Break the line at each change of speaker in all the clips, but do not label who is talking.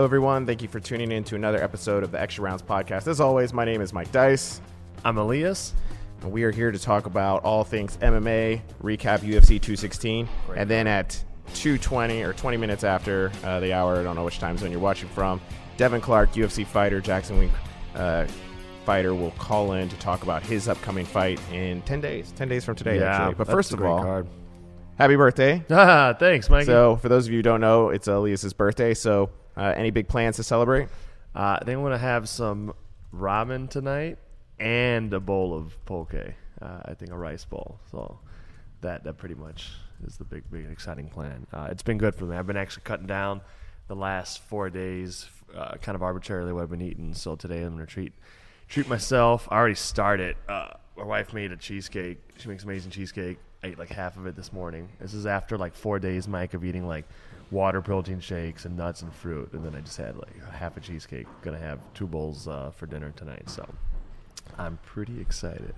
Hello, everyone. Thank you for tuning in to another episode of the Extra Rounds podcast. As always, my name is Mike Dice,
I'm Elias.
and we are here to talk about all things MMA, recap UFC 216, and then at 2:20 or 20 minutes after uh, the hour, I don't know which time zone you're watching from, Devin Clark, UFC fighter, Jackson Wink uh, fighter, will call in to talk about his upcoming fight in 10 days. 10 days from today, actually. But first of all,
card.
happy birthday!
Ah, thanks, Mike.
So, for those of you who don't know, it's Elias's birthday. So, uh, any big plans to celebrate?
uh, they want to have some ramen tonight and a bowl of poke. Uh, I think a rice bowl. So that that pretty much is the big, big exciting plan. Uh, it's been good for me. I've been actually cutting down the last four days, uh, kind of arbitrarily what I've been eating. So today I'm gonna treat treat myself. I already started. Uh, my wife made a cheesecake. She makes amazing cheesecake. I ate like half of it this morning. This is after like four days, Mike, of eating like water protein shakes and nuts and fruit, and then I just had like half a cheesecake. Gonna have two bowls uh, for dinner tonight, so I'm pretty excited.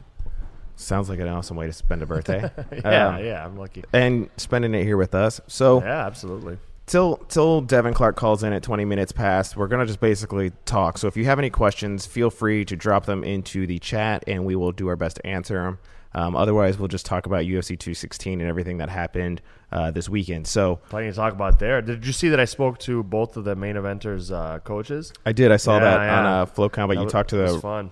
Sounds like an awesome way to spend a birthday.
yeah,
Um,
yeah, I'm lucky.
And spending it here with us. So,
Yeah, absolutely.
till till Devin Clark calls in at 20 minutes past, we're gonna just basically talk. So if you have any questions, feel free to drop them into the chat, and we will do our best to answer them. Um, otherwise, we'll just talk about UFC 216 and everything that happened uh, this weekend. So
Plenty to talk about there. Did you see that I spoke to both of the main eventers' uh, coaches?
I did. I saw
Yeah,
that on
yeah.
uh, Flow Combat. You
was-
talked to the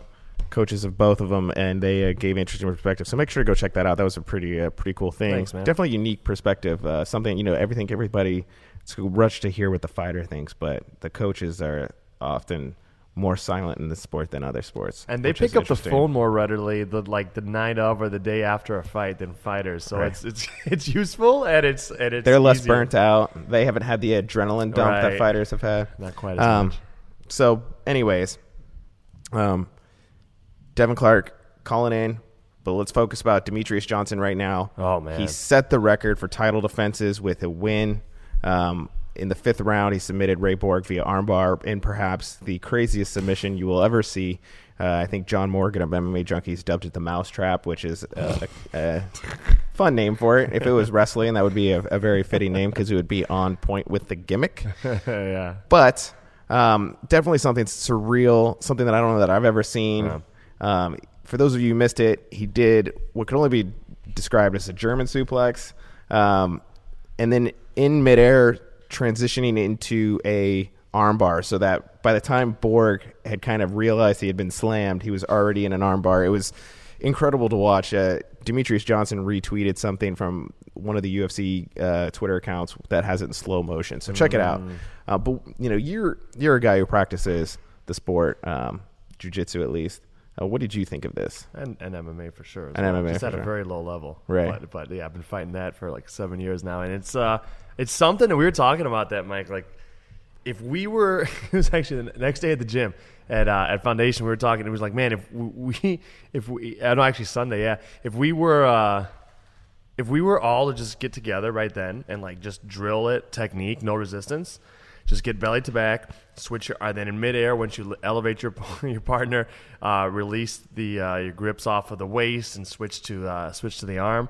coaches of both of them, and they uh, gave interesting perspective. So make sure to go check that out. That was a pretty uh, pretty cool thing.
Thanks, man.
Definitely unique perspective. Uh, something you know. Everything everybody it's a rush to hear what the fighter thinks, but the coaches are often more silent in this sport than other sports.
And they pick up the phone more readily the like the night of or the day after a fight than fighters. So
Right.
it's it's it's useful and it's and it's
They're less
easier.
burnt out. They haven't had the adrenaline dump that fighters have had.
Not quite as
Um,
much.
so, anyways, um, Devin Clark calling in, but let's focus about Demetrious Johnson right now.
Oh, man.
he set the record for title defenses with a win. Um, in the fifth round, he submitted Ray Borg via armbar in perhaps the craziest submission you will ever see. Uh, I think John Morgan of MMA Junkies dubbed it the Mousetrap, which is a, a, a fun name for it. If it was wrestling, that would be a, a very fitting name because it would be on point with the gimmick
yeah.
but um, definitely something surreal, something that I don't know that I've ever seen.
Yeah.
Um, for those of you who missed it, he did what could only be described as a German suplex, um, and then in midair transitioning into a armbar, so that by the time Borg had kind of realized he had been slammed, he was already in an armbar. It was incredible to watch. Uh, Demetrious Johnson retweeted something from one of the UFC uh, Twitter accounts that has it in slow motion. So check it out. Uh, but you know, you're you're a guy who practices the sport, um, jujitsu at least. Uh, what did you think of this?
And, and MMA for sure.
And
well.
MMA
just at
sure.
a very low level.
Right.
But, but yeah, I've been fighting that for like seven years now, and it's uh, it's something that we were talking about that, Mike. Like, if we were, it was actually the next day at the gym at uh, at Foundation. We were talking. It was like, man, if we, if we, I don't know actually Sunday, yeah. If we were, uh, if we were all to just get together right then and like just drill it, technique, no resistance. Just get belly to back, switch your, uh, then in midair, once you elevate your your partner, uh, release the uh, your grips off of the waist and switch to uh, switch to the arm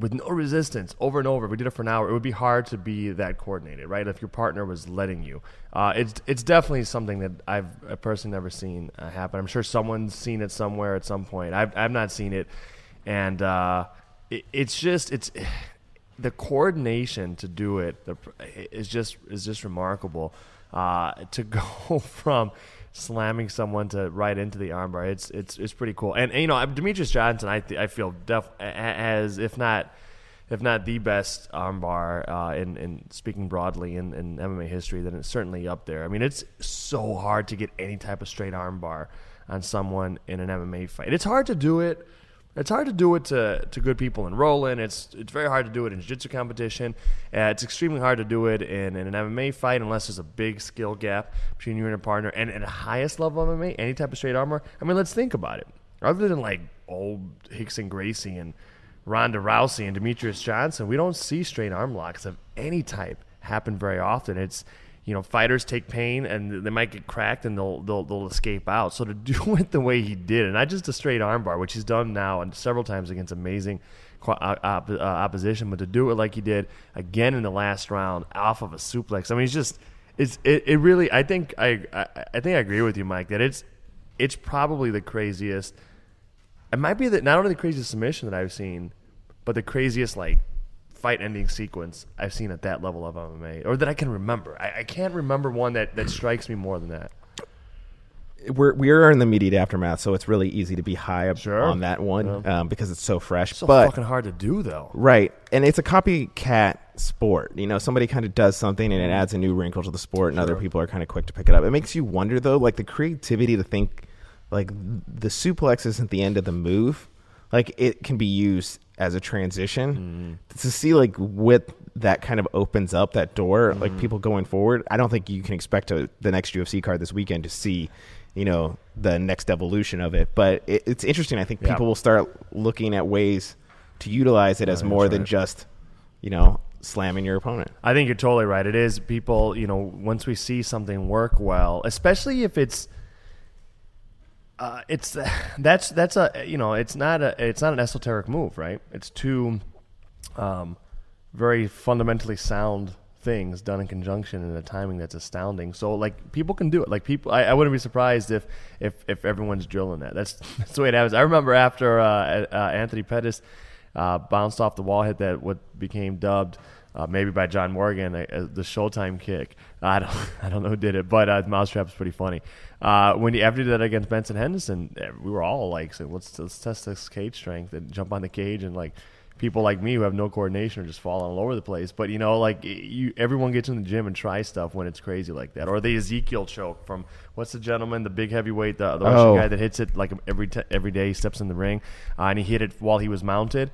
with no resistance over and over. We did it for an hour, it would be hard to be that coordinated, right? If your partner was letting you, uh, it's it's definitely something that I've personally never seen uh, happen. I'm sure someone's seen it somewhere at some point. I've I've not seen it, and uh, it, it's just it's the coordination to do it the, is just is just remarkable. Uh, to go from slamming someone to right into the armbar, it's it's it's pretty cool. And, and, you know, Demetrious Johnson, I th- I feel def as if not if not the best armbar uh, in in speaking broadly in, in MMA history, then it's certainly up there. I mean, it's so hard to get any type of straight armbar on someone in an MMA fight. It's hard to do it. It's hard to do it to, to good people in rolling. It's it's very hard to do it in jiu-jitsu competition. Uh, it's extremely hard to do it in, in an MMA fight unless there's a big skill gap between you and your partner. And at the highest level of MMA, any type of straight armbar. I mean, let's think about it. Other than like old Rickson Gracie and Ronda Rousey and Demetrious Johnson, we don't see straight arm locks of any type happen very often. It's you know fighters take pain and they might get cracked and they'll they'll, they'll escape out. So to do it the way he did, and not just a straight armbar, which he's done now and several times against amazing uh, uh, opposition, but to do it like he did again in the last round off of a suplex. I mean, he's just it's it, it really. I think I, I I think I agree with you, Mike. That it's it's probably the craziest. It might be that not only the craziest submission that I've seen, but the craziest like fight-ending sequence I've seen at that level of MMA, or that I can remember. I, I can't remember one that that strikes me more than that.
we're we are in the immediate aftermath, so it's really easy to be high up
Sure.
on that one um, because it's so fresh.
So
but
fucking hard to do though.
right, and it's a copycat sport. You know, somebody kind of does something and it adds a new wrinkle to the sport, and other people are kind of quick to pick it up. It makes you wonder though, like the creativity to think like the suplex isn't the end of the move. Like it can be used as a transition mm-hmm. to see like what that kind of opens up that door like mm-hmm. people going forward i don't think you can expect to, the next ufc card this weekend to see you know the next evolution of it but it, it's interesting i think
Yeah.
people will start looking at ways to utilize it as more
that's
than
right.
just you know slamming your opponent
I think you're totally right. It is people, you know, once we see something work well, especially if it's uh, it's that's that's a you know it's not a it's not an esoteric move, right? It's two um, very fundamentally sound things done in conjunction in a timing that's astounding. So like people can do it. Like people, I, I wouldn't be surprised if if if everyone's drilling that. That's that's the way it happens. I remember after uh, uh, Anthony Pettis uh, bounced off the wall, hit that what became dubbed. Uh, maybe by John Morgan, uh, the Showtime kick. I don't, I don't know who did it, but uh, Mousetrap's pretty funny. Uh, when he after he did that against Benson Henderson, eh, we were all like, saying, "Let's let's test this cage strength and jump on the cage." And like people like me who have no coordination are just falling all over the place. But you know, like you, everyone gets in the gym and tries stuff when it's crazy like that. Or the Ezekiel choke from what's the gentleman, the big heavyweight, the, the Russian
Oh.
guy that hits it like every t- every day he steps in the ring, uh, and he hit it while he was mounted.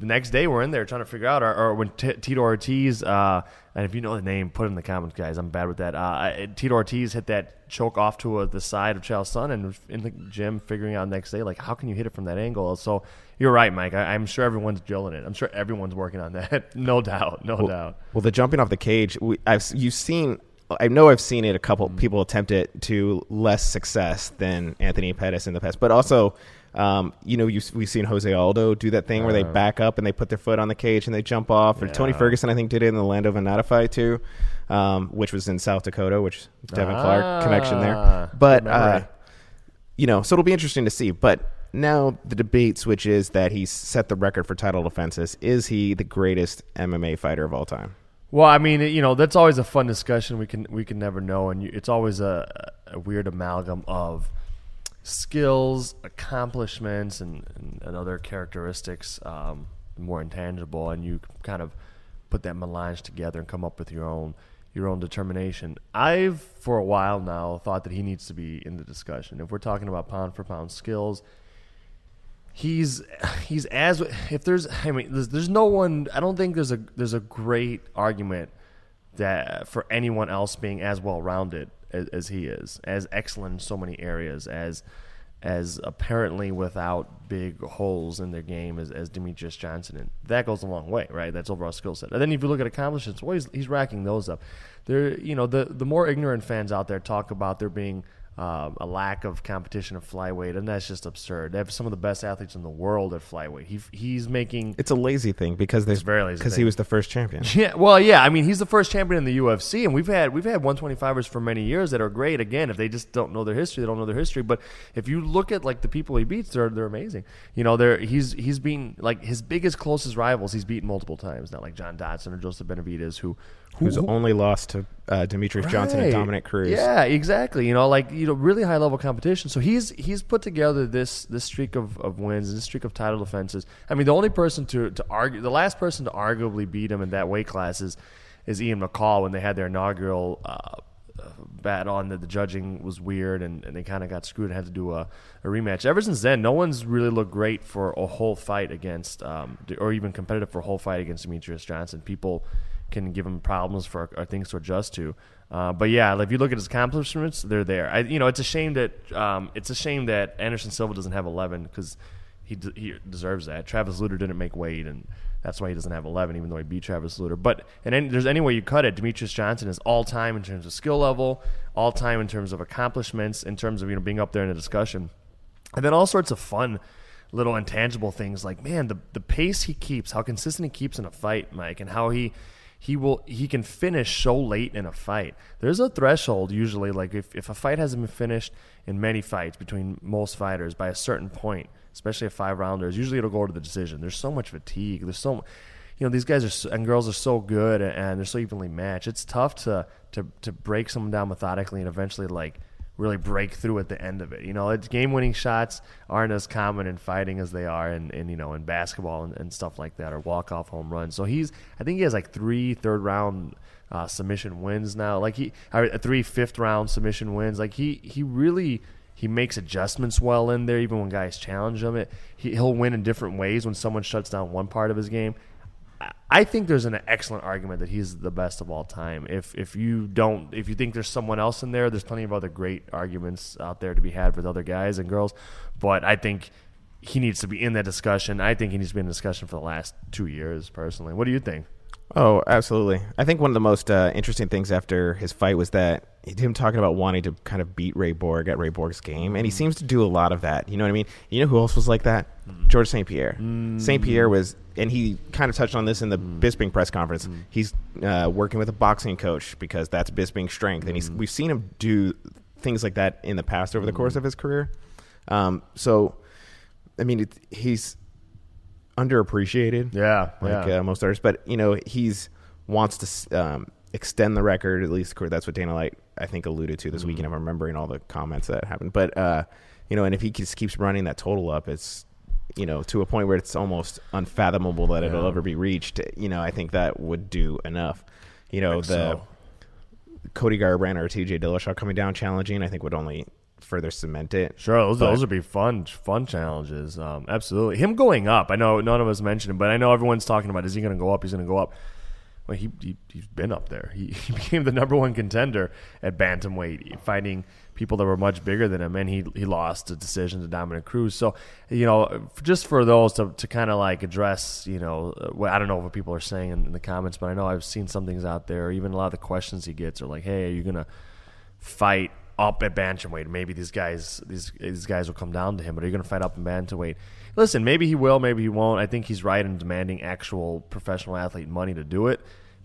The next day we're in there trying to figure out, or, or when T- Tito Ortiz, uh, and if you know the name, put it in the comments, guys. I'm bad with that. Uh, Tito Ortiz hit that choke off to uh, the side of Chael Sonnen, and in the gym figuring out next day, like how can you hit it from that angle? So you're right, Mike. I, I'm sure everyone's drilling it. I'm sure everyone's working on that. no doubt, no doubt.
Well, the jumping off the cage, we, I've you've seen. I know I've seen it. A couple
Mm-hmm.
people attempt it to less success than Anthony Pettis in the past, but also, um, you know, you, we've seen Jose Aldo do that thing where they back up and they put their foot on the cage and they jump off. Or Tony Ferguson, I think, did it in the Lando Vannata fight too, um, which was in South Dakota, which Devin Clark connection
Ah,
there. But uh, you know, so it'll be interesting to see. But now the debate switches that he's set the record for title defenses. Is he the greatest MMA fighter of all time?
Well, I mean, you know, that's always a fun discussion. We can we can never know, and you, it's always a, a weird amalgam of skills, accomplishments, and, and, and other characteristics, um, more intangible, and you kind of put that melange together and come up with your own your own determination. I've for a while now thought that he needs to be in the discussion. If we're talking about pound for pound skills, he's he's as if there's I mean there's, there's no one I don't think there's a there's a great argument that for anyone else being as well rounded as, as he is as excellent in so many areas as as apparently without big holes in their game as, as Demetrious Johnson. And that goes a long way right? That's overall skill set. And then if you look at accomplishments well he's, he's racking those up. There you know the the more ignorant fans out there talk about there being um, a lack of competition at flyweight, and that's just absurd. They have some of the best athletes in the world at flyweight. He, he's making
It's a lazy thing because there's
very lazy
because he was the first champion.
yeah, well, yeah. I mean, he's the first champion in the UFC, and we've had we've had 125ers for many years that are great. Again, if they just don't know their history, they don't know their history. But if you look at like the people he beats, they're they're amazing. You know, they're he's he's beaten like his biggest closest rivals. He's beaten multiple times. Not like John Dodson or Joseph Benavidez, who who
Who's only lost to uh, Demetrious Johnson and
Right.
Dominick Cruz.
Yeah, exactly. You know, like you know, really high level competition. So he's he's put together this this streak of, of wins, this streak of title defenses. I mean, the only person to to argue, the last person to arguably beat him in that weight class is is Ian McCall when they had their inaugural. Uh, uh, battle and the, the judging was weird and, and they kind of got screwed and had to do a, a rematch. Ever since then, no one's really looked great for a whole fight against, um, or even competitive for a whole fight against Demetrious Johnson. People can give him problems for or things to adjust to. Uh, but yeah, if you look at his accomplishments, they're there. I, you know, it's a shame that um, it's a shame that Anderson Silva doesn't have 11 because he he deserves that. Travis Lutter didn't make weight, and that's why he doesn't have 11, even though he beat Travis Lutter. But and any, there's any way you cut it, Demetrious Johnson is all time in terms of skill level, all time in terms of accomplishments, in terms of you know being up there in a discussion, and then all sorts of fun little intangible things like man the the pace he keeps, how consistent he keeps in a fight, Mike, and how he he will he can finish so late in a fight. There's a threshold usually, like if, if a fight hasn't been finished in many fights between most fighters by a certain point, especially a five rounders, usually it'll go to the decision. There's so much fatigue. There's so you know these guys are so, and girls are so good and they're so evenly matched. It's tough to to to break someone down methodically and eventually like really break through at the end of it. You know, it's game winning shots aren't as common in fighting as they are in, in you know in basketball and, and stuff like that or walk off home runs. So he's I think he has like three third round uh, submission wins now. Like he or three fifth round submission wins. Like he he really he makes adjustments well in there even when guys challenge him. It, he, he'll win in different ways when someone shuts down one part of his game. I think there's an excellent argument that he's the best of all time. If if you don't, if you think there's someone else in there, there's plenty of other great arguments out there to be had with other guys and girls. But I think he needs to be in that discussion. I think he needs to be in the discussion for the last two years, personally. What do you think?
Oh, absolutely. I think one of the most uh, interesting things after his fight was that him talking about wanting to kind of beat Ray Borg at Ray Borg's game, and he seems to do a lot of that. You know what I mean? You know who else was like that? Mm. George St. Pierre. Mm. St. Pierre was, and he kind of touched on this in the mm. Bisping press conference. Mm. He's uh, working with a boxing coach because that's Bisping's strength, and he's mm. we've seen him do things like that in the past over the course mm. of his career. Um, so, I mean, it, he's underappreciated.
Yeah,
like
yeah.
Uh, most artists. But you know, he's wants to um, extend the record. At least that's what Dana White I think alluded to this mm weekend. I'm remembering all the comments that happened. But uh, you know, and if he just keeps running that total up, it's you know to a point where it's almost unfathomable that yeah. it'll ever be reached. You know, I think that would do enough. You know, the so. Cody Garbrandt or T.J. Dillashaw coming down challenging, I think would only further cement it.
Sure, those, but, those would be fun fun challenges. Um, absolutely. Him going up, I know none of us mentioned him, but I know everyone's talking about is he going to go up? He's going to go up. Well, he, he has been up there. He, he became the number one contender at bantamweight, fighting people that were much bigger than him, and he he lost a decision to Dominick Cruz. So, you know, just for those to, to kind of like address, you know, uh, I don't know what people are saying in, in the comments, but I know I've seen some things out there. Even a lot of the questions he gets are like, "Hey, are you gonna fight up at bantamweight. Maybe these guys these these guys will come down to him, but are you going to fight up in bantamweight? Listen, maybe he will, maybe he won't. I think he's right in demanding actual professional athlete money to do it,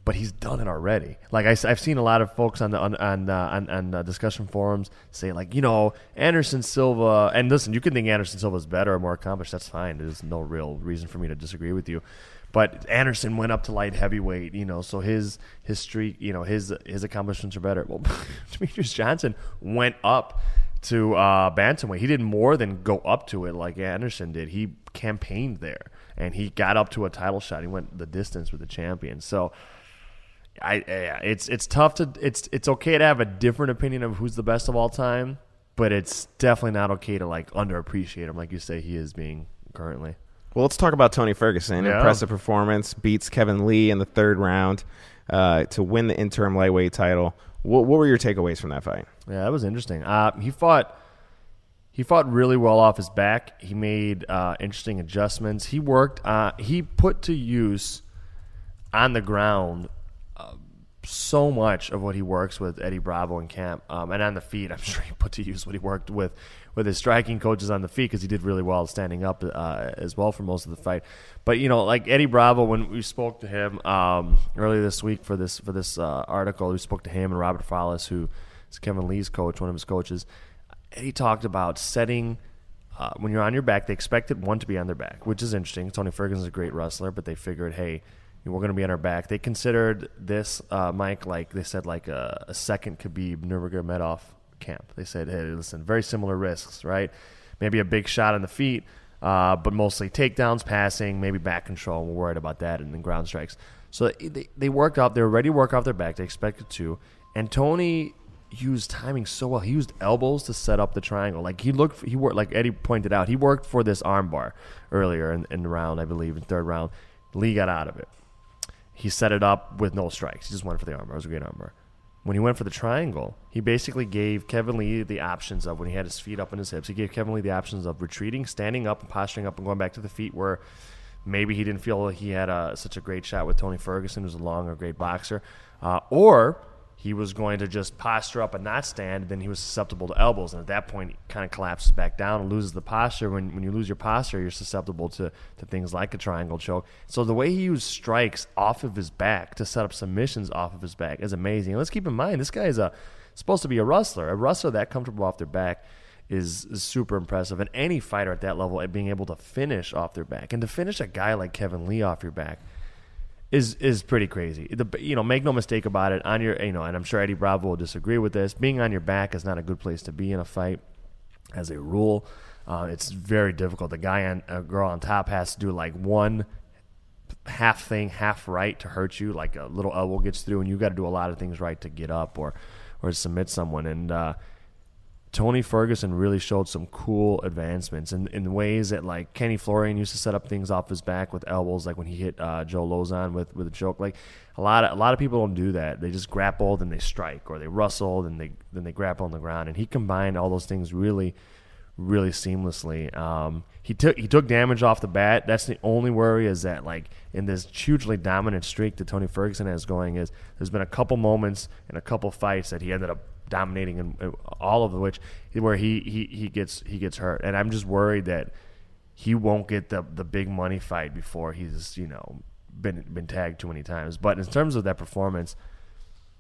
but he's done it already. Like I, have seen a lot of folks on the on on, uh, on, on uh, discussion forums say like, you know, Anderson Silva. And listen, you can think Anderson Silva is better or more accomplished. That's fine. There's no real reason for me to disagree with you. But Anderson went up to light heavyweight, you know, so his his streak, you know, his his accomplishments are better. Well, Demetrious Johnson went up to uh, bantamweight. He did more than go up to it like Anderson did. He campaigned there and he got up to a title shot. He went the distance with the champion. So. I, yeah, it's it's tough to it's it's okay to have a different opinion of who's the best of all time, but it's definitely not okay to like underappreciate him like you say he is being currently.
Well, let's talk about Tony Ferguson. Yeah. Impressive performance, beats Kevin Lee in the third round uh, to win the interim lightweight title. What, what, were your takeaways from that fight?
Yeah, that was interesting. Uh, he fought. He fought really well off his back. He made uh, interesting adjustments. He worked. Uh, he put to use on the ground so much of what he works with Eddie Bravo in camp, um, and on the feet. I'm sure he put to use what he worked with with his striking coaches on the feet because he did really well standing up uh, as well for most of the fight. But you know, like Eddie Bravo, when we spoke to him um, earlier this week for this for this uh, article, we spoke to him and Robert Follis, who is Kevin Lee's coach, one of his coaches. Eddie talked about setting. Uh, when you're on your back, they expected one to be on their back, which is interesting. Tony Ferguson is a great wrestler, but they figured, hey, we're going to be on our back. They considered this, uh, Mike, like they said, like a, a second Khabib Nurmagomedov camp. They said, hey, listen, very similar risks, right? Maybe a big shot on the feet, uh, but mostly takedowns, passing, maybe back control. We're worried about that, and then ground strikes. So they, they worked off. They were ready to work off their back. They expected to. And Tony used timing so well. He used elbows to set up the triangle. Like he looked, he worked. Like Eddie pointed out, he worked for this armbar earlier in, in the round, I believe, in third round. Lee got out of it. He set it up with no strikes. He just went for the armbar. It was a great armbar when he went for the triangle, he basically gave Kevin Lee the options of when he had his feet up in his hips. He gave Kevin Lee the options of retreating, standing up, and posturing up, and going back to the feet where maybe he didn't feel he had a, such a great shot with Tony Ferguson, who's a long or great boxer, uh, or he was going to just posture up and not stand, and then he was susceptible to elbows. And at that point, he kind of collapses back down and loses the posture. When, when you lose your posture, you're susceptible to, to things like a triangle choke. So the way he used strikes off of his back to set up submissions off of his back is amazing. And let's keep in mind, this guy is a, supposed to be a wrestler. A wrestler that comfortable off their back is, is super impressive. And any fighter at that level, at being able to finish off their back and to finish a guy like Kevin Lee off your back – is is pretty crazy. The, you know, make no mistake about it. On your, you know, and I'm sure Eddie Bravo will disagree with this. Being on your back is not a good place to be in a fight, as a rule. Uh, it's very difficult. The guy on a girl on top has to do like one half thing, half right to hurt you. Like a little elbow gets through, and you got to do a lot of things right to get up or or submit someone. And uh, Tony Ferguson really showed some cool advancements in, in ways that like Kenny Florian used to set up things off his back with elbows, like when he hit uh, Joe Lauzon with with a choke. Like a lot of a lot of people don't do that. They just grapple and they strike, or they wrestle, and they then they grapple on the ground. And he combined all those things really, really seamlessly. Um, he took he took damage off the bat. That's the only worry is that like in this hugely dominant streak that Tony Ferguson has going is there's been a couple moments and a couple fights that he ended up dominating and all of which where he, he he gets he gets hurt, and I'm just worried that he won't get the the big money fight before he's you know been been tagged too many times. But in terms of that performance,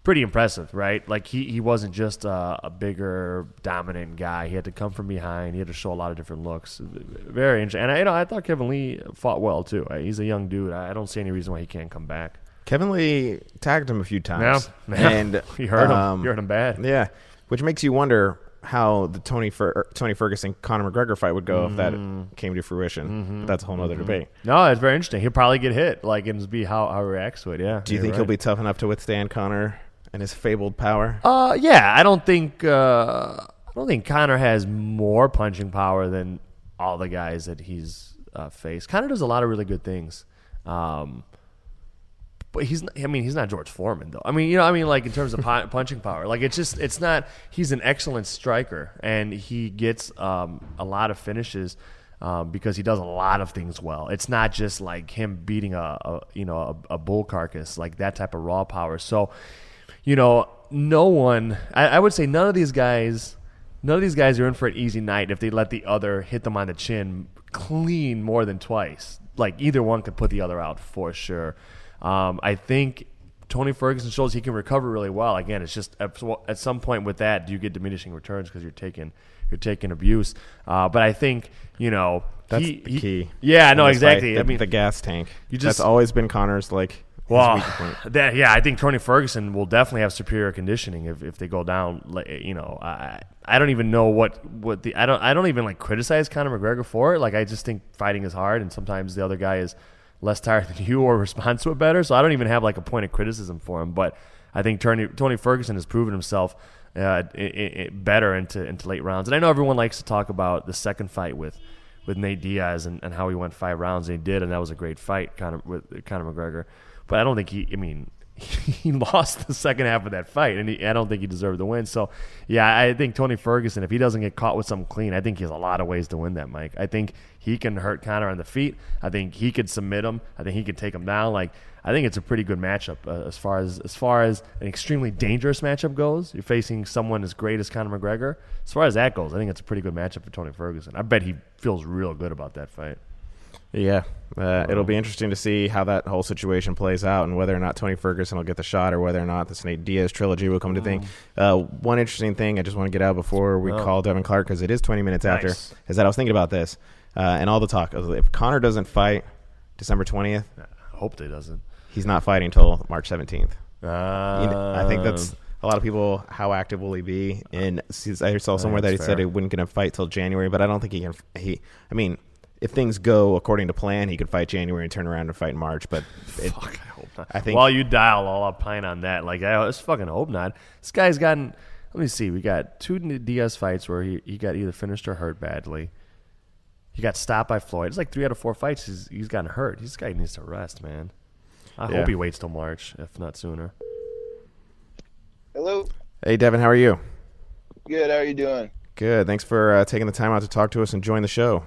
pretty impressive, right? Like he he wasn't just a, a, bigger dominant guy. He had to come from behind. He had to show a lot of different looks. Very interesting. And I, you know I thought Kevin Lee fought well too. He's a young dude. I don't see any reason why he can't come back.
Kevin Lee tagged him a few times.
Yeah, yeah.
and
you heard um, him. You heard him bad.
Yeah, which makes you wonder how the Tony Fer- Tony Ferguson Conor McGregor fight would go mm-hmm. if that mm-hmm. came to fruition. Mm-hmm. But that's a whole other mm-hmm. debate.
No, it's very interesting. He'll probably get hit. Like and be how how he reacts to it. Yeah.
Do you think right. he'll be tough enough to withstand Conor and his fabled power?
Uh, yeah. I don't think uh, I don't think Conor has more punching power than all the guys that he's uh, faced. Conor does a lot of really good things. Um, but he's not, I mean he's not George Foreman though. I mean you know I mean like in terms of punching power, like it's just it's not. He's an excellent striker and he gets um, a lot of finishes. Um, because he does a lot of things well. It's not just like him beating a, a you know a, a, bull carcass like that type of raw power. So, you know, no one. I, I, would say none of these guys, none of these guys are in for an easy night if they let the other hit them on the chin clean more than twice. Like either one could put the other out for sure. Um, I think Tony Ferguson shows he can recover really well. Again, it's just at, at some point with that, do you get diminishing returns because you're taking you're taking abuse? Uh, but I think you know
that's
he,
the key.
He, yeah, no, exactly.
The,
I mean,
the gas tank. You just, that's always been Conor's like.
Well, that, yeah, I think Tony Ferguson will definitely have superior conditioning if, if they go down. You know, I I don't even know what, what the I don't I don't even like criticize Conor McGregor for it. Like I just think fighting is hard, and sometimes the other guy is less tired than you or responds to it better. So I don't even have like a point of criticism for him. But I think Tony, Tony Ferguson has proven himself uh, it, it better into into late rounds. And I know everyone likes to talk about the second fight with with Nate Diaz and, and how he went five rounds and he did, and that was a great fight, kind of with Conor McGregor. But I don't think he. I mean, he lost the second half of that fight, and he, I don't think he deserved the win. So, yeah, I think Tony Ferguson, if he doesn't get caught with something clean, I think he has a lot of ways to win that, Mike. I think he can hurt Conor on the feet. I think he could submit him. I think he could take him down. Like, I think it's a pretty good matchup uh, as far as as far as an extremely dangerous matchup goes. You're facing someone as great as Conor McGregor. As far as that goes, I think it's a pretty good matchup for Tony Ferguson. I bet he feels real good about that fight.
Yeah, uh, it'll be interesting to see how that whole situation plays out and whether or not Tony Ferguson will get the shot or whether or not the Nate Diaz trilogy will come to think. Uh, one interesting thing I just want to get out before we oh. call Devin Clark because it is 20 minutes nice. after is that I was thinking about this uh, and all the talk. If Conor doesn't fight December 20th,
I hope he doesn't.
He's not fighting until March 17th. You know, I think that's a lot of people. How active will he be? And I saw somewhere that he fair. said he wouldn't going to fight till January, but I don't think he can. He, I mean if things go according to plan, he could fight January and turn around and fight in March. But it,
Fuck, I hope not. I think while you dial all up pine on that, like I just fucking hope not. This guy's gotten. Let me see. We got two Diaz fights where he, he got either finished or hurt badly. He got stopped by Floyd. It's like three out of four fights he's, he's gotten hurt. This guy needs to rest, man. I yeah. hope he waits till March, if not sooner.
Hello.
Hey, Devin. How are you?
Good. How are you doing?
Good. Thanks for uh, taking the time out to talk to us and join the show.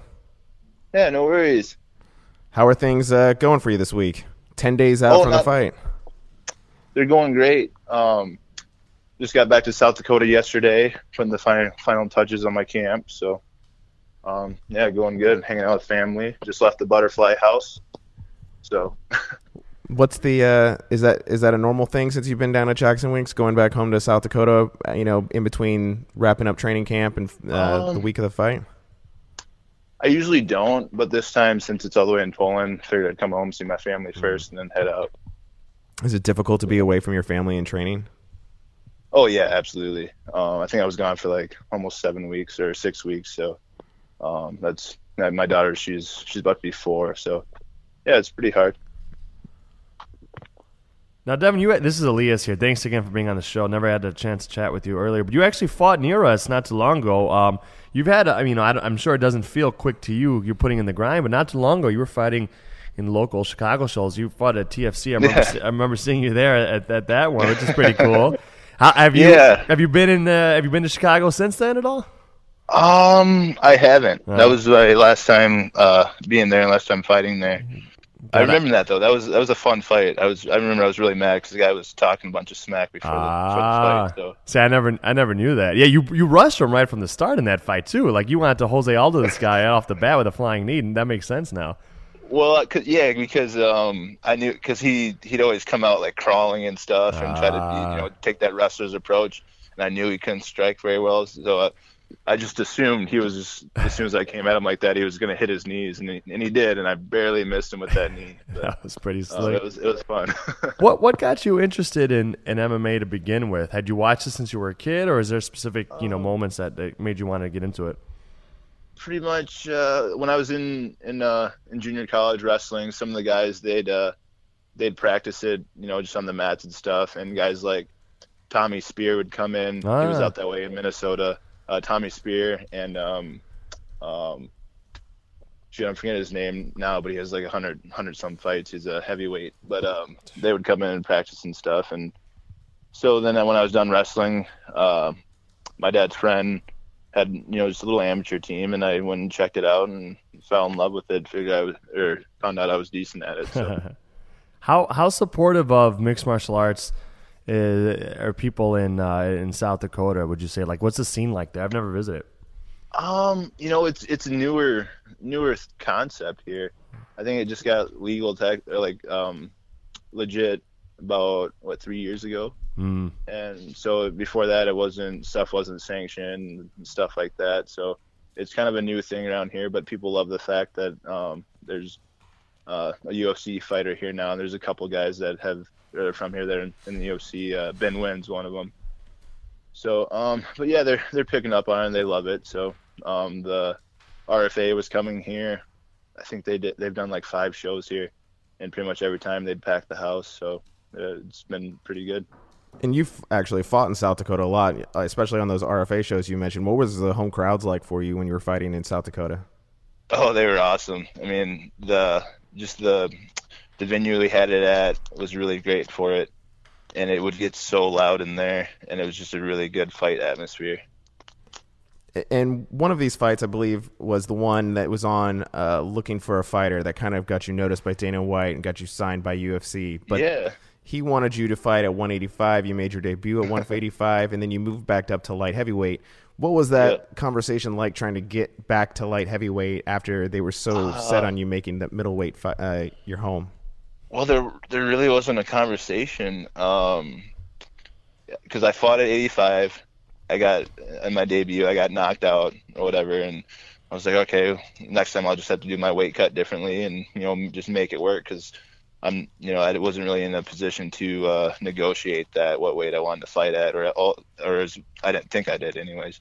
Yeah, no worries.
How are things uh, going for you this week? Ten days out oh, from not, the fight.
They're going great. Um, just got back to South Dakota yesterday, putting the final final touches on my camp. So, um, yeah, going good. Hanging out with family. Just left the butterfly house. So,
What's the uh, is that is that a normal thing since you've been down at Jackson Winks, going back home to South Dakota? You know, in between wrapping up training camp and uh, the
Um,
week of the fight.
I usually don't, but this time, since it's all the way in Poland, figured I'd come home, see my family first, and then head out.
Is it difficult to be away from your family in training?
Oh yeah, absolutely. Um, I think I was gone for like almost seven weeks or six weeks. So um, that's my daughter. She's she's about to be four. So yeah, it's pretty hard.
Now, Devin, you this is Elias here. Thanks again for being on the show. Never had a chance to chat with you earlier, but you actually fought near us not too long ago. Um, you've had, I mean, I'm sure it doesn't feel quick to you. You're putting in the grind, but not too long ago, you were fighting in local Chicago shows. You fought at TFC. I remember,
Yeah.
I remember seeing you there at, at that one, which is pretty cool. How, have you
Yeah.
have you been in uh, Have you been to Chicago since then at all?
Um, I haven't.
Uh.
That was my last time uh, being there last time fighting there. I remember that though. That was that was a fun fight. I was I remember I was really mad because the guy was talking a bunch of smack before, the, before
Ah,
the fight. So
see, I never, I never knew that. Yeah, you you rushed him right from the start in that fight too. Like you wanted to Jose Aldo this guy off the bat with a flying knee, and that makes sense now.
Well, cause, yeah, because um, I knew because he he'd always come out like crawling and stuff and try to
Ah.
you know take that wrestler's approach, and I knew he couldn't strike very well, so uh, I just assumed he was just as soon as I came at him like that, he was gonna hit his knees, and he, and he did, and I barely missed him with that knee. But,
That was pretty
uh,
slick.
it was it was fun.
What what got you interested in, in MMA to begin with? Had you watched it since you were a kid, or is there specific you
Um,
know moments that, that made you want to get into it?
Pretty much uh, when I was in in uh, in junior college wrestling, some of the guys they'd uh, they'd practice it, you know, just on the mats and stuff, and guys like Tommy Spear would come in. He was
Ah.
out that way in Minnesota. Uh, Tommy Spear and um, um, shoot, I'm forgetting his name now, but he has like a hundred hundred some fights. He's a heavyweight, but um, they would come in and practice and stuff. And so then when I was done wrestling, uh, my dad's friend had you know just a little amateur team, and I went and checked it out and fell in love with it. Figured I was or found out I was decent at it. So.
How how supportive of mixed martial arts are people in uh, in South Dakota? Would you say like what's the scene like there? I've never visited.
Um, you know, it's it's a newer newer concept here. I think it just got legal tech or like um legit about what three years ago.
Mm.
And so before that, it wasn't stuff wasn't sanctioned and stuff like that. So it's kind of a new thing around here. But people love the fact that um, there's uh, a UFC fighter here now. And there's a couple guys that have that are from here that are in, in the UFC. Uh, ben Wynn's one of them. So, um, but yeah, they're they're picking up on it. and They love it. So um, the RFA was coming here. I think they did. They've done like five shows here, and pretty much every time they'd pack the house. So uh, it's been pretty good.
And you've actually fought in South Dakota a lot, especially on those RFA shows you mentioned. What was the home crowds like for you when you were fighting in South Dakota?
Oh, they were awesome. I mean, the just the the venue we had it at was really great for it, and it would get so loud in there, and it was just a really good fight atmosphere.
And one of these fights, I believe, was the one that was on uh, looking for a fighter that kind of got you noticed by Dana White and got you signed by UFC. But
yeah,
he wanted you to fight at 185. You made your debut at 185, and then you moved back up to light heavyweight. What was that
Yeah.
conversation like trying to get back to light heavyweight after they were so set on you making that middleweight fi- uh, your home?
Well, there there really wasn't a conversation, um, because I fought at 85. I got in my debut, I got knocked out or whatever, and I was like, okay, next time I'll just have to do my weight cut differently and you know just make it work because I'm you know I wasn't really in a position to uh, negotiate that what weight I wanted to fight at or or as I didn't think I did anyways.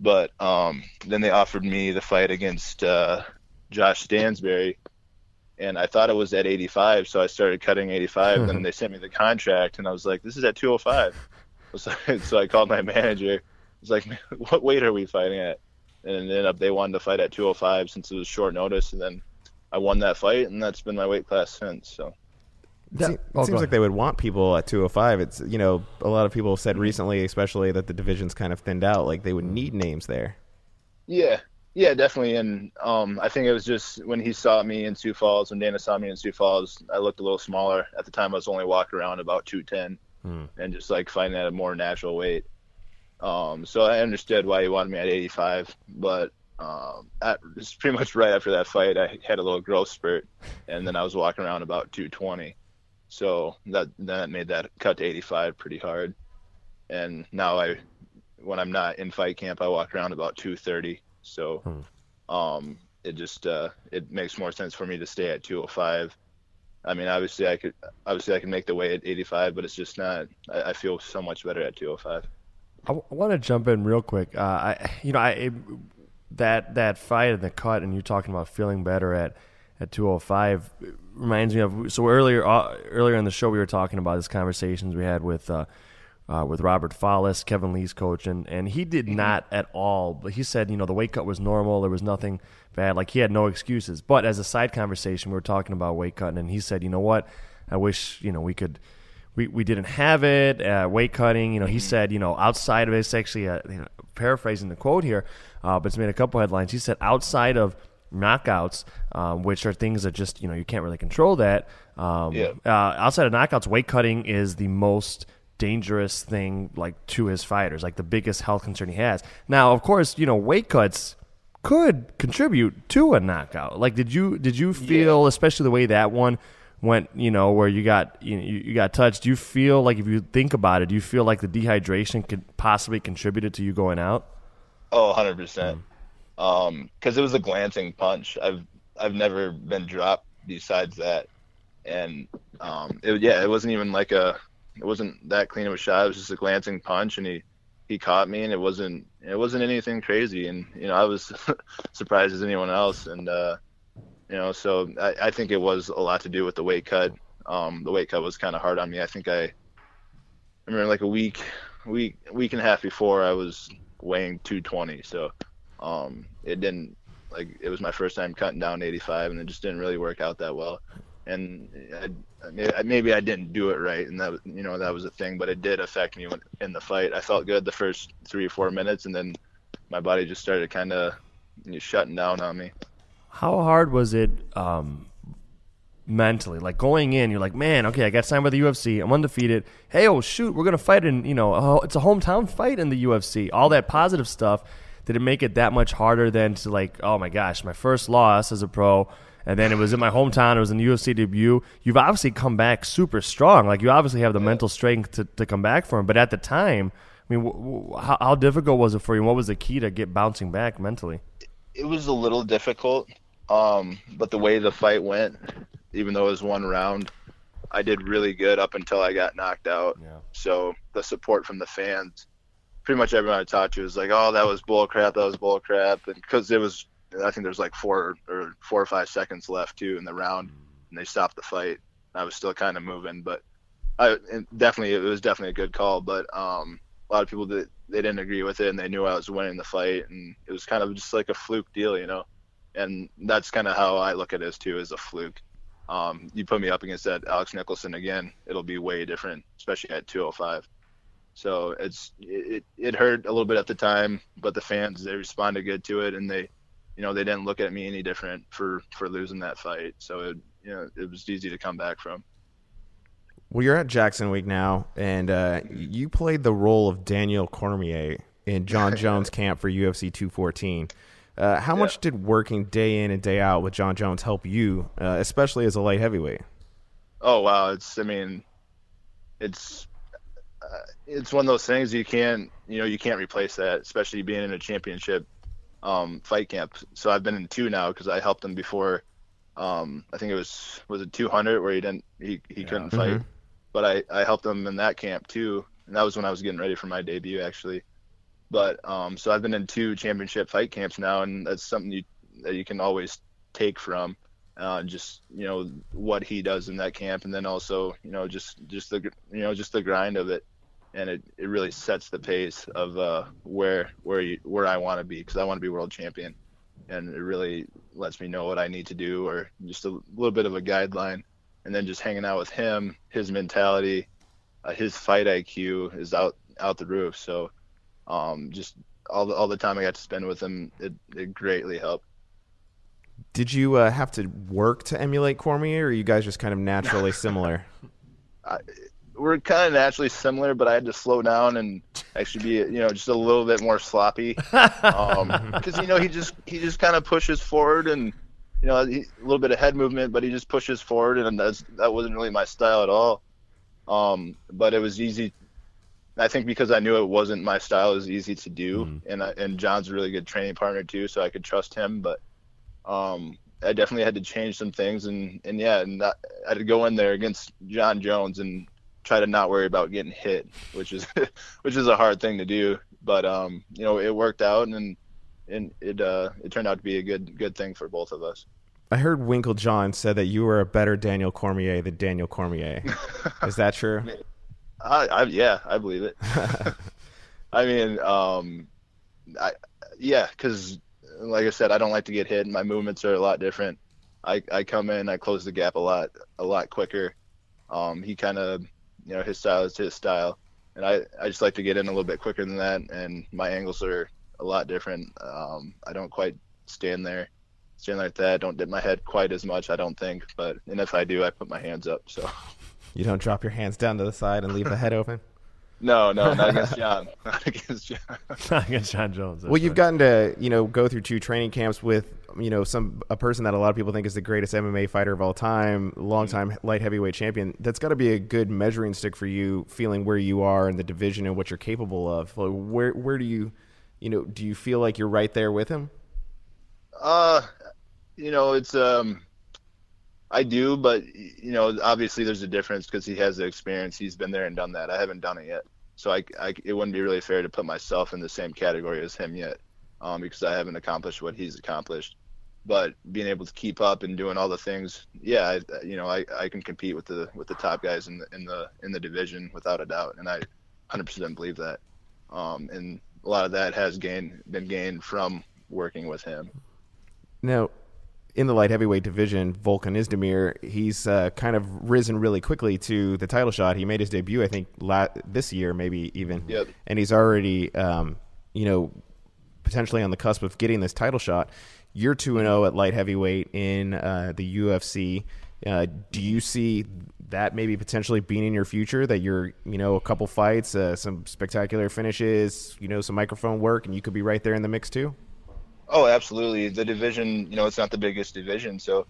But um, then they offered me the fight against uh, Josh Stansbury, and I thought it was at 85, so I started cutting 85. then they sent me the contract, and I was like, this is at 205. So, so I called my manager. I was like, what weight are we fighting at? And it ended up they wanted to fight at 205 since it was short notice, and then I won that fight, and that's been my weight class since. So
It,
Yeah.
it
Oh, go
seems like they would want people at 205. It's you know a lot of people have said recently, especially that the division's kind of thinned out. Like they would need names there.
yeah, yeah, definitely. And um, I think it was just when he saw me in Sioux Falls, when Dana saw me in Sioux Falls, I looked a little smaller. At the time, I was only walking around about 210. and just like finding at a more natural weight. Um, so I understood why he wanted me at 85, but um, at, it's pretty much right after that fight, I had a little growth spurt, and then I was walking around about 220. So that that made that cut to 85 pretty hard. And now I, when I'm not in fight camp, I walk around about 230. So, um, it just uh, it makes more sense for me to stay at 205. I mean, obviously I could obviously I can make the weight at 85, but it's just not. I, I feel so much better at 205.
I, w- I want to jump in real quick. Uh, I, you know, I it, that that fight and the cut, and you talking about feeling better at at 205 reminds me of. So earlier uh, earlier in the show, we were talking about these conversations we had with. Uh, uh, with Robert Follis, Kevin Lee's coach, and, and he did not at all. But he said, you know, the weight cut was normal. There was nothing bad. Like he had no excuses. But as a side conversation, we were talking about weight cutting, and he said, you know what? I wish you know we could we, we didn't have it. Uh, weight cutting, you know, he said, you know, outside of it, it's actually, uh, you know, paraphrasing the quote here, uh, but it's made a couple headlines. He said, outside of knockouts, um, which are things that just, you know, you can't really control that. Um,
Yeah.
uh, outside of knockouts, weight cutting is the most dangerous thing, like to his fighters, like the biggest health concern he has. Now, of course, you know, weight cuts could contribute to a knockout. Like, did you did you feel, especially the way that one went, you know, where you got you, know, you got touched? Do you feel like if you think about it, do you feel like the dehydration could possibly contributed to you going out?
Oh, 100 percent. Um, because it was a glancing punch. I've I've never been dropped besides that, and um, it, yeah, it wasn't even like a, it wasn't that clean of a shot. It was just a glancing punch, and he he caught me, and it wasn't it wasn't anything crazy, and you know I was surprised as anyone else, and uh, you know so I, I think it was a lot to do with the weight cut. Um, the weight cut was kind of hard on me. I think I, I remember like a week, week, week and a half before I was weighing 220. So um, it didn't like it was my first time cutting down to 85, and it just didn't really work out that well. And I, maybe I didn't do it right, and that you know that was a thing, but it did affect me when, in the fight. I felt good the first three or four minutes, and then my body just started kind of shutting down on me.
How hard was it um, mentally? Like going in, you're like, man, okay, I got signed by the UFC. I'm undefeated. Hey, oh shoot, we're gonna fight in, you know, oh, it's a hometown fight in the UFC. All that positive stuff. Did it make it that much harder than to like, oh my gosh, my first loss as a pro, and then it was in my hometown. It was in the UFC debut. You've obviously come back super strong. Like you obviously have the mental strength to, to come back from. But at the time, I mean, w- w- how, how difficult was it for you? What was the key to get bouncing back mentally?
it was a little difficult, um, but the way the fight went, even though it was one round, I did really good up until I got knocked out.
Yeah.
So the support from the fans, pretty much everyone I talked to was like, "Oh, that was bull crap. That was bull crap," and because it was, I think there's like four or four or five seconds left too in the round, and they stopped the fight. I was still kind of moving, but I definitely it was definitely a good call. But um, a lot of people that they didn't agree with it, and they knew I was winning the fight, and it was kind of just like a fluke deal, you know. And that's kind of how I look at it as too, as a fluke. Um, you put me up against that Alex Nicholson again, it'll be way different, especially at 205. So it's it, it hurt a little bit at the time, but the fans they responded good to it, and they, you know, they didn't look at me any different for for losing that fight. So it you know it was easy to come back from.
Well, you're at Jackson Wink now, and uh, you played the role of Daniel Cormier in Jon Jones' camp for UFC 214. Uh, how much did working day in and day out with Jon Jones help you, uh, especially as a light heavyweight?
Oh wow, it's I mean, it's uh, it's one of those things you can't you know you can't replace that, especially being in a championship um, fight camp. So I've been in two now because I helped him before. Um, I think it was was it 200 where he didn't he, he couldn't fight, but I I helped him in that camp too, and that was when I was getting ready for my debut actually. But um, so I've been in two championship fight camps now, and that's something you that you can always take from uh, just you know what he does in that camp, and then also you know just just the you know just the grind of it, and it, it really sets the pace of uh, where where you, where I want to be because I want to be world champion, and it really lets me know what I need to do or just a little bit of a guideline, and then just hanging out with him, his mentality, uh, his fight IQ is out out the roof. So um, just all the all the time I got to spend with him, it, it greatly helped.
Did you uh, have to work to emulate Cormier, or are you guys just kind of naturally similar?
we're kind of naturally similar, but I had to slow down and actually be, you know, just a little bit more sloppy. Because you know he just he just kind of pushes forward and you know he, a little bit of head movement, but he just pushes forward, and that's that wasn't really my style at all. Um, but it was easy. I think because I knew it wasn't my style, it was easy to do, and I, and Jon's a really good training partner too, so I could trust him. But um, I definitely had to change some things, and and yeah, and I had to go in there against Jon Jones and try to not worry about getting hit, which is which is a hard thing to do. But um, you know, it worked out, and and it uh, it turned out to be a good good thing for both of us.
I heard Winkeljohn said that you were a better Daniel Cormier than Daniel Cormier. is that true?
I, I yeah, I believe it. I mean, um, I yeah, because like I said, I don't like to get hit. And my movements are a lot different. I, I come in, I close the gap a lot a lot quicker. Um, he kind of you know his style is his style, and I I just like to get in a little bit quicker than that, and my angles are a lot different. Um, I don't quite stand there, stand like that. Don't dip my head quite as much, I don't think. But and if I do, I put my hands up. So.
You don't drop your hands down to the side and leave the head open.
No, no, not against Jon. Not against Jon.
not against Jon Jones.
Well, you've gotten to you know go through two training camps with you know some a person that a lot of people think is the greatest MMA fighter of all time, longtime light heavyweight champion. That's got to be a good measuring stick for you, feeling where you are in the division and what you're capable of. Where where do you you know do you feel like you're right there with him?
Uh, you know it's um I do, but you know, obviously there's a difference because he has the experience. He's been there and done that. I haven't done it yet, so I, I it wouldn't be really fair to put myself in the same category as him yet, um, because I haven't accomplished what he's accomplished. But being able to keep up and doing all the things, yeah, I, you know, I, I can compete with the with the top guys in the in the in the division without a doubt, and I 100% believe that. Um, and a lot of that has gained been gained from working with him.
Now, in the light heavyweight division, Volkan Oezdemir, he's uh, kind of risen really quickly to the title shot. He made his debut, I think, la- this year, maybe even,
yep.
and he's already, um, you know, potentially on the cusp of getting this title shot. You're two and zero oh at light heavyweight in uh, the UFC. Uh, do you see that maybe potentially being in your future? That you're, you know, a couple fights, uh, some spectacular finishes, you know, some microphone work, and you could be right there in the mix too.
Oh, absolutely. The division, you know, it's not the biggest division, so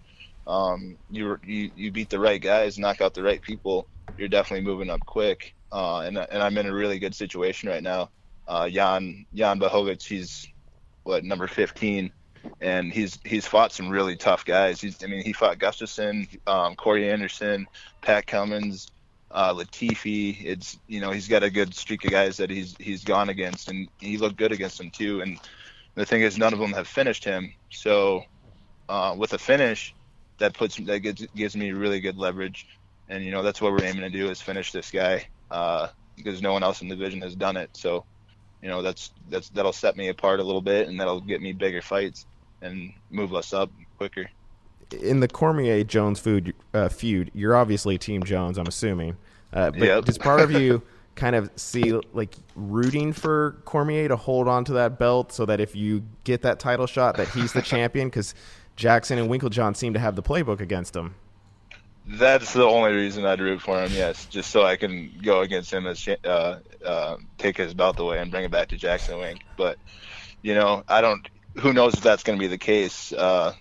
um, you you you beat the right guys, knock out the right people, you're definitely moving up quick. Uh, and and I'm in a really good situation right now. Uh, Jan Jan Blachowicz, he's what number 15, and he's he's fought some really tough guys. He's I mean he fought Gustafsson, um, Corey Anderson, Pat Cummins, uh, Latifi. It's you know he's got a good streak of guys that he's he's gone against, and he looked good against them too. And the thing is, none of them have finished him. So uh, with a finish, that puts that gives, gives me really good leverage, and you know that's what we're aiming to do is finish this guy uh, because no one else in the division has done it. So you know that's that's that'll set me apart a little bit, and that'll get me bigger fights and move us up quicker.
In the Cormier Jones food uh, feud, you're obviously Team Jones. I'm assuming, uh, but
Yep.
does part of you kind of see like rooting for Cormier to hold on to that belt so that if you get that title shot, that he's the champion? Because Jackson and Winkeljohn seem to have the playbook against him.
That's the only reason I'd root for him. Yes, just so I can go against him as uh, uh, take his belt away and bring it back to Jackson Wink. But you know, I don't. Who knows if that's going to be the case? Uh,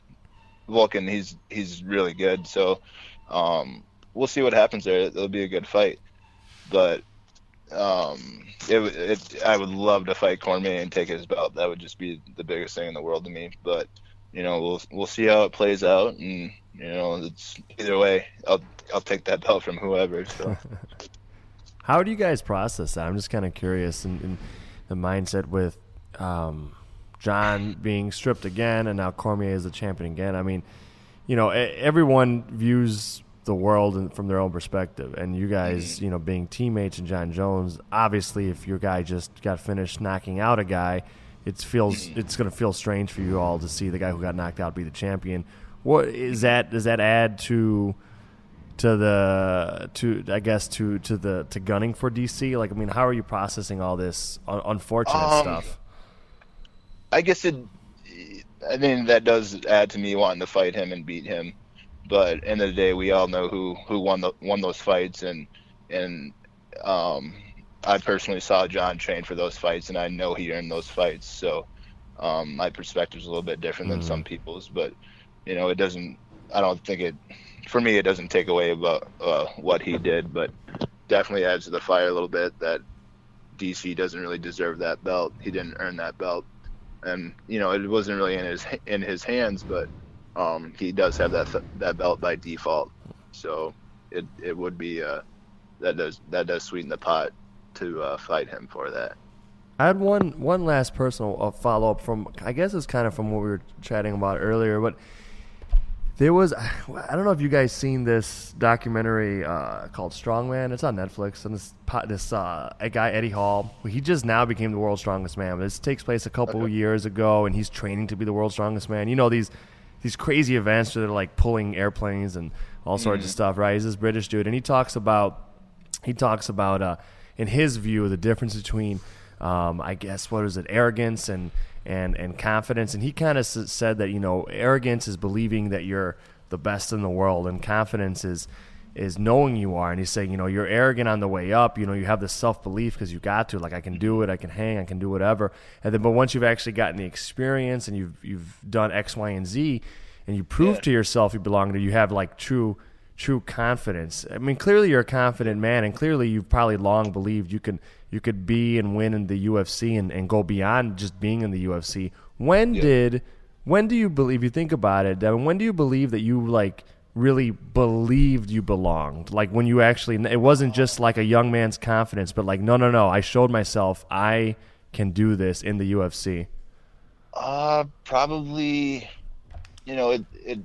Volkan, he's he's really good. So um, we'll see what happens there. It'll be a good fight. But um, it, it I would love to fight Cormier and take his belt. That would just be the biggest thing in the world to me. But you know, we'll we'll see how it plays out, and you know, it's either way. I'll I'll take that belt from whoever. So.
How do you guys process that? I'm just kind of curious in the mindset with um, Jon being stripped again, and now Cormier is the champion again. I mean, you know, everyone views the world from their own perspective, and you guys, you know, being teammates and Jon Jones, obviously, if your guy just got finished knocking out a guy, it feels it's going to feel strange for you all to see the guy who got knocked out be the champion. What is that? Does that add to? to the to I guess to to the to gunning for DC? Like, I mean, how are you processing all this un- unfortunate
Um,
stuff?
I guess it. I mean, that does add to me wanting to fight him and beat him. But end of the day, we all know who who won the won those fights, and and um, I personally saw Jon train for those fights, and I know he earned those fights. So um, my perspective is a little bit different than some people's, but you know, it doesn't. I don't think it. For me, it doesn't take away about uh, what he did, but definitely adds to the fire a little bit that DC doesn't really deserve that belt. He didn't earn that belt, and you know, it wasn't really in his in his hands, but um, he does have that that belt by default. So it it would be uh, that does that does sweeten the pot to uh, fight him for that.
I had one one last personal uh, follow up from I guess it's kind of from what we were chatting about earlier, but there was I don't know if you guys seen this documentary uh, called Strongman. It's on Netflix, and this this uh, a guy Eddie Hall, he just now became the world's strongest man. But this takes place a couple okay. years ago, and he's training to be the world's strongest man. You know these these crazy events where they're like pulling airplanes and all sorts mm-hmm. of stuff, right? He's this British dude, and he talks about he talks about uh, in his view the difference between um, I guess what is it arrogance and and and confidence, and he kind of said that you know arrogance is believing that you're the best in the world, and confidence is is knowing you are. And he's saying you know you're arrogant on the way up you know you have this self-belief because you got to like i can do it i can hang i can do whatever. And then but once you've actually gotten the experience and you've you've done x y and z and you prove yeah. to yourself you belong there, you have like true true confidence i mean clearly you're a confident man and clearly you've probably long believed you can you could be and win in the UFC and, and go beyond just being in the UFC. When yeah. did when do you believe you think about it, when do you believe that you like really believed you belonged? Like when you actually it wasn't just like a young man's confidence, but like no no no, I showed myself I can do this in the UFC.
Uh probably you know, it it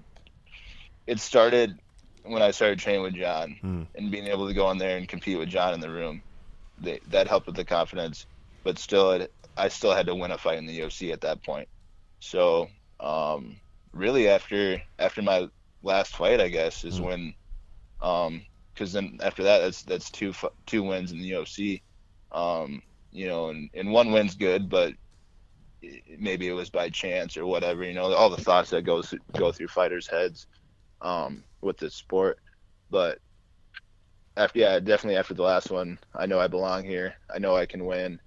it started when I started training with Jon mm. and being able to go on there and compete with Jon in the room they, that helped with the confidence. But still, it, I still had to win a fight in the UFC at that point. So um, really, after after my last fight, I guess is mm. when, because um, then after that, that's that's two two wins in the UFC. Um, you know, and, and one win's good, but maybe it was by chance or whatever. You know, all the thoughts that goes go through fighters' heads um, with this sport. But after yeah, definitely after the last one, I know I belong here. I know I can win,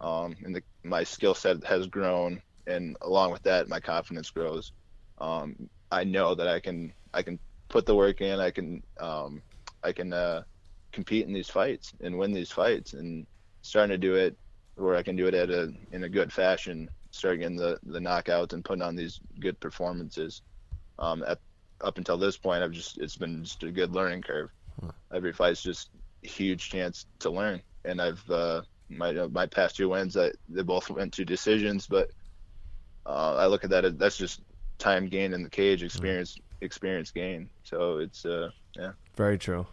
um, and the, my skill set has grown, and along with that, my confidence grows. Um, I know that I can I can put the work in. I can um, I can uh, compete in these fights and win these fights, and starting to do it where I can do it at a in a good fashion. Start getting the the knockouts and putting on these good performances. Um, at, up until this point, I've just it's been just a good learning curve every fight's just a huge chance to learn. And I've uh, my my past two wins, I, they both went to decisions, but uh, I look at that as that's just time gained in the cage, experience experience gain. So it's uh, yeah,
very true.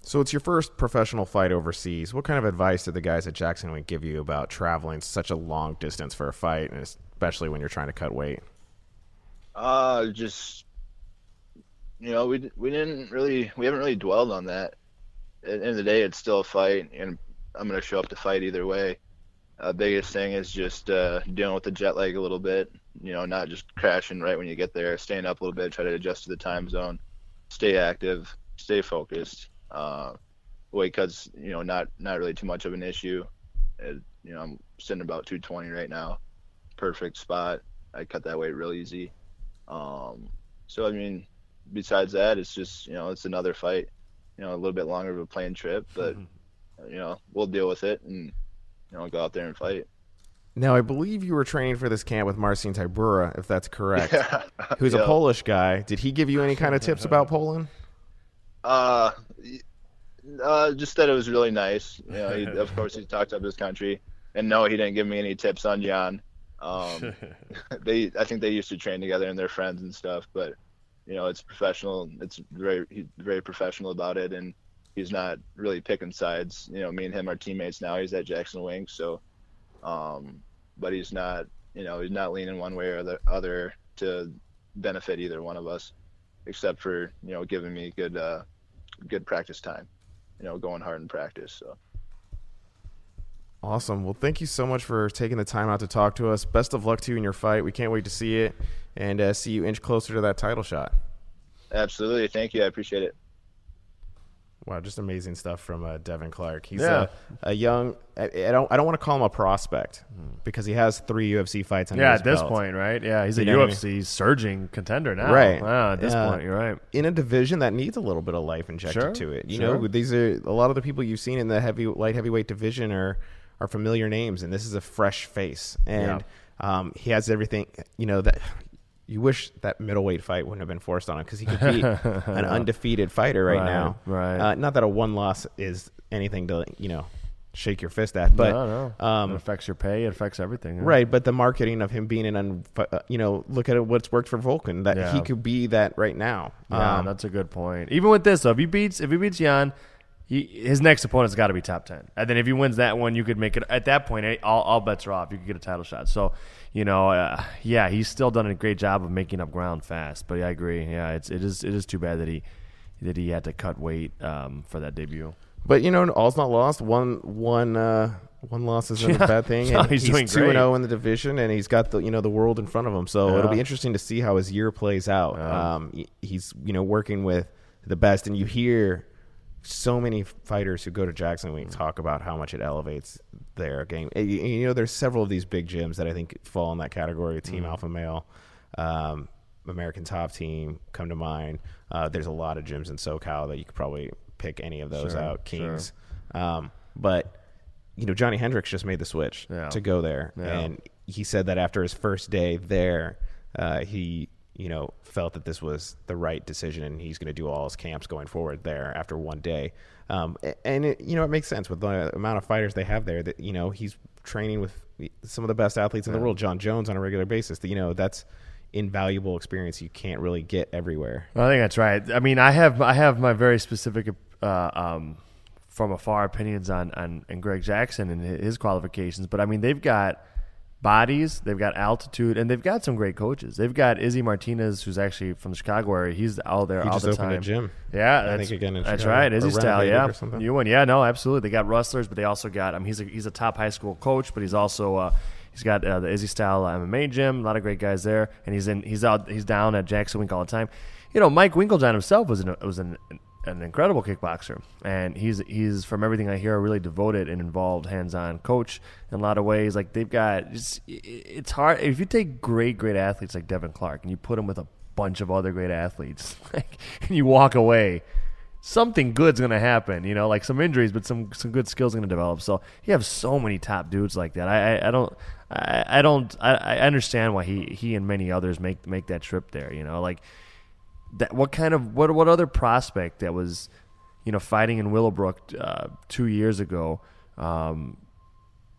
So it's your first professional fight overseas. What kind of advice did the guys at Jackson Wink give you about traveling such a long distance for a fight, and especially when you're trying to cut weight?
Uh, just you know, we we didn't really we haven't really dwelled on that. At the end of the day, it's still a fight, and I'm gonna show up to fight either way. Uh, biggest thing is just uh, dealing with the jet lag a little bit. You know, not just crashing right when you get there. Staying up a little bit, try to adjust to the time zone, stay active, stay focused. Uh, weight cuts, you know, not not really too much of an issue. It, you know, I'm sitting about 220 right now, perfect spot. I cut that weight real easy. Um, so I mean, besides that, it's just you know it's another fight. You know, a little bit longer of a plane trip, but mm-hmm. you know we'll deal with it and you know go out there and fight.
Now, I believe you were training for this camp with Marcin Tybura, if that's correct. yeah. Who's a Polish guy. Did he give you any kind of tips about Poland?
Uh, uh, just that it was really nice. You know, he, of course, he talked up his country, and no, he didn't give me any tips on Jan. Um, they, I think they used to train together and they're friends and stuff, but you know, it's professional. It's very he's very professional about it, and he's not really picking sides. You know, me and him are teammates now. He's at Jackson Wink, so, um, but he's not. You know, he's not leaning one way or the other to benefit either one of us, except for you know giving me good uh, good practice time. You know, going hard in practice. So.
Awesome. Well, thank you so much for taking the time out to talk to us. Best of luck to you in your fight. We can't wait to see it and uh, see you inch closer to that title shot.
Absolutely. Thank you. I appreciate it.
Wow, just amazing stuff from uh, Devin Clark. He's
Yeah.
a, a young. I, I don't. I don't want to call him a prospect because he has three UFC fights under
Yeah,
his
at this
belt.
point, right? Yeah, he's a
You know what I mean?
UFC surging contender now.
Right.
Wow, at this
Uh,
point, you're right.
in a division that needs a little bit of life injected
Sure,
to it. You
sure.
know, these are a lot of the people you've seen in the heavy light heavyweight division are are familiar names, and this is a fresh face, and um, he has everything. You know that. You wish that middleweight fight wouldn't have been forced on him because he could be an undefeated fighter right,
Right,
now.
right.
Uh, not that a one loss is anything to you know shake your fist at, but
no, no. it
um,
affects your pay. It affects everything.
Right, but the marketing of him being an, un, uh, you know, look at what's worked for Volkan. That
Yeah.
he could be that right now.
Yeah,
Um,
that's a good point. Even with this, though, if he beats if he beats Jan, he, his next opponent's got to be top ten. And then if he wins that one, you could make it. At that point, eh, all, all bets are off. You could get a title shot. So, you know, uh, yeah, he's still done a great job of making up ground fast. But yeah, I agree. Yeah, it's it is it is too bad that he that he had to cut weight um, for that debut.
But you know, all's not lost. One one uh, one loss isn't
Yeah.
a bad thing.
No,
And
he's
he's two and zero in the division, and he's got the you know the world in front of him. So
Yeah.
it'll be interesting to see how his year plays out.
Yeah.
Um, he's you know working with the best, and you hear so many fighters who go to Jackson Wink talk about how much it elevates their game. You, you know, there's several of these big gyms that I think fall in that category. Team
Mm.
Alpha Male. Um, American Top Team come to mind. Uh, there's a lot of gyms in SoCal that you could probably pick any of those
Sure,
out.
sure.
Kings, um, but you know Johny Hendricks just made the switch
Yeah.
to go there,
Yeah.
and he said that after his first day there, uh, he you know felt that this was the right decision, and he's going to do all his camps going forward there after one day. Um, and it, you know it makes sense with the amount of fighters they have there. That you know he's training with some of the best athletes in the world, Jon Jones, on a regular basis. That, you know that's invaluable experience you can't really get everywhere.
I think that's right. I mean, I have I have my very specific uh, um, from afar opinions on on and Greg Jackson and his qualifications, but I mean they've got bodies, they've got altitude, and they've got some great coaches. They've got Izzy Martinez, who's actually from the Chicago area. He's out there
He
all the
opened
time.
a gym.
Yeah,
I
that's,
think again in
that's
Chicago,
right. Izzy style, yeah. You win, yeah, no, absolutely. They got rustlers, but they also got. I mean, he's a he's a top high school coach, but he's also uh, he's got uh, the Izzy style MMA gym. A lot of great guys there, and he's in he's out he's down at Jackson Wink all the time. You know, Mike Winkeljohn himself was an was an an incredible kickboxer, and he's he's from everything I hear a really devoted and involved, hands-on coach in a lot of ways. Like they've got, it's, it's hard if you take great great athletes like Devin Clark and you put him with a bunch of other great athletes, like, and you walk away, something good's gonna happen. You know, like some injuries, but some some good skills gonna develop. So you have so many top dudes like that. I I, I don't. I, I don't. I, I understand why he, he and many others make make that trip there. You know, like that what kind of what what other prospect that was you know fighting in Willowbrook uh, two years ago um,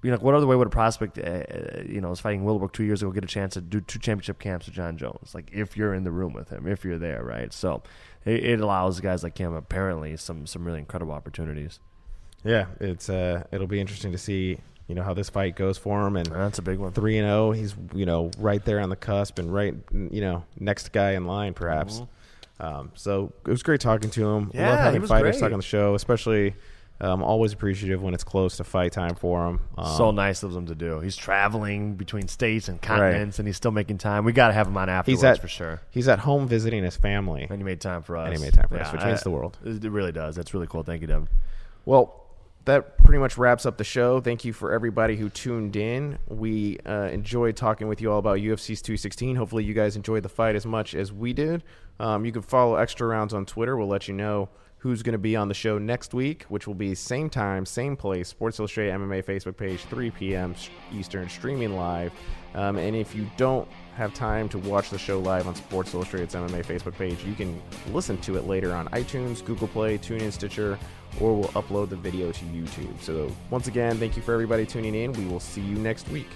you know what other way would a prospect uh, uh, you know was fighting Willowbrook two years ago get a chance to do two championship camps with Jon Jones? Like if you're in the room with him if you're there right? So it, it allows guys like him apparently some some really incredible opportunities.
Yeah, it's uh, it'll be interesting to see you know how this fight goes for him. And
that's a big one.
three and zero. He's you know right there on the cusp and right you know next guy in line perhaps. Um, so it was great talking to him.
Yeah,
Love having fighters
great.
talk on the show, especially. Um, always appreciative when it's close to fight time for him. Um,
so nice of him to do. He's traveling between states and continents, and he's still making time. We got to have him on afterwards
he's at
for sure.
He's at home visiting his family.
And he made time for us.
And he made time for us, which means the world.
It really does. That's really cool. Thank you, Devin.
Well, that pretty much wraps up the show. Thank you for everybody who tuned in. We uh, enjoyed talking with you all about UFC's 216. Hopefully, you guys enjoyed the fight as much as we did. Um, you can follow Extra Rounds on Twitter. We'll let you know who's going to be on the show next week, which will be same time, same place, Sports Illustrated MMA Facebook page, 3 p.m. Eastern, streaming live. Um, and if you don't have time to watch the show live on Sports Illustrated's MMA Facebook page, you can listen to it later on iTunes, Google Play, TuneIn, Stitcher, or we'll upload the video to YouTube. So, once again, thank you for everybody tuning in. We will see you next week.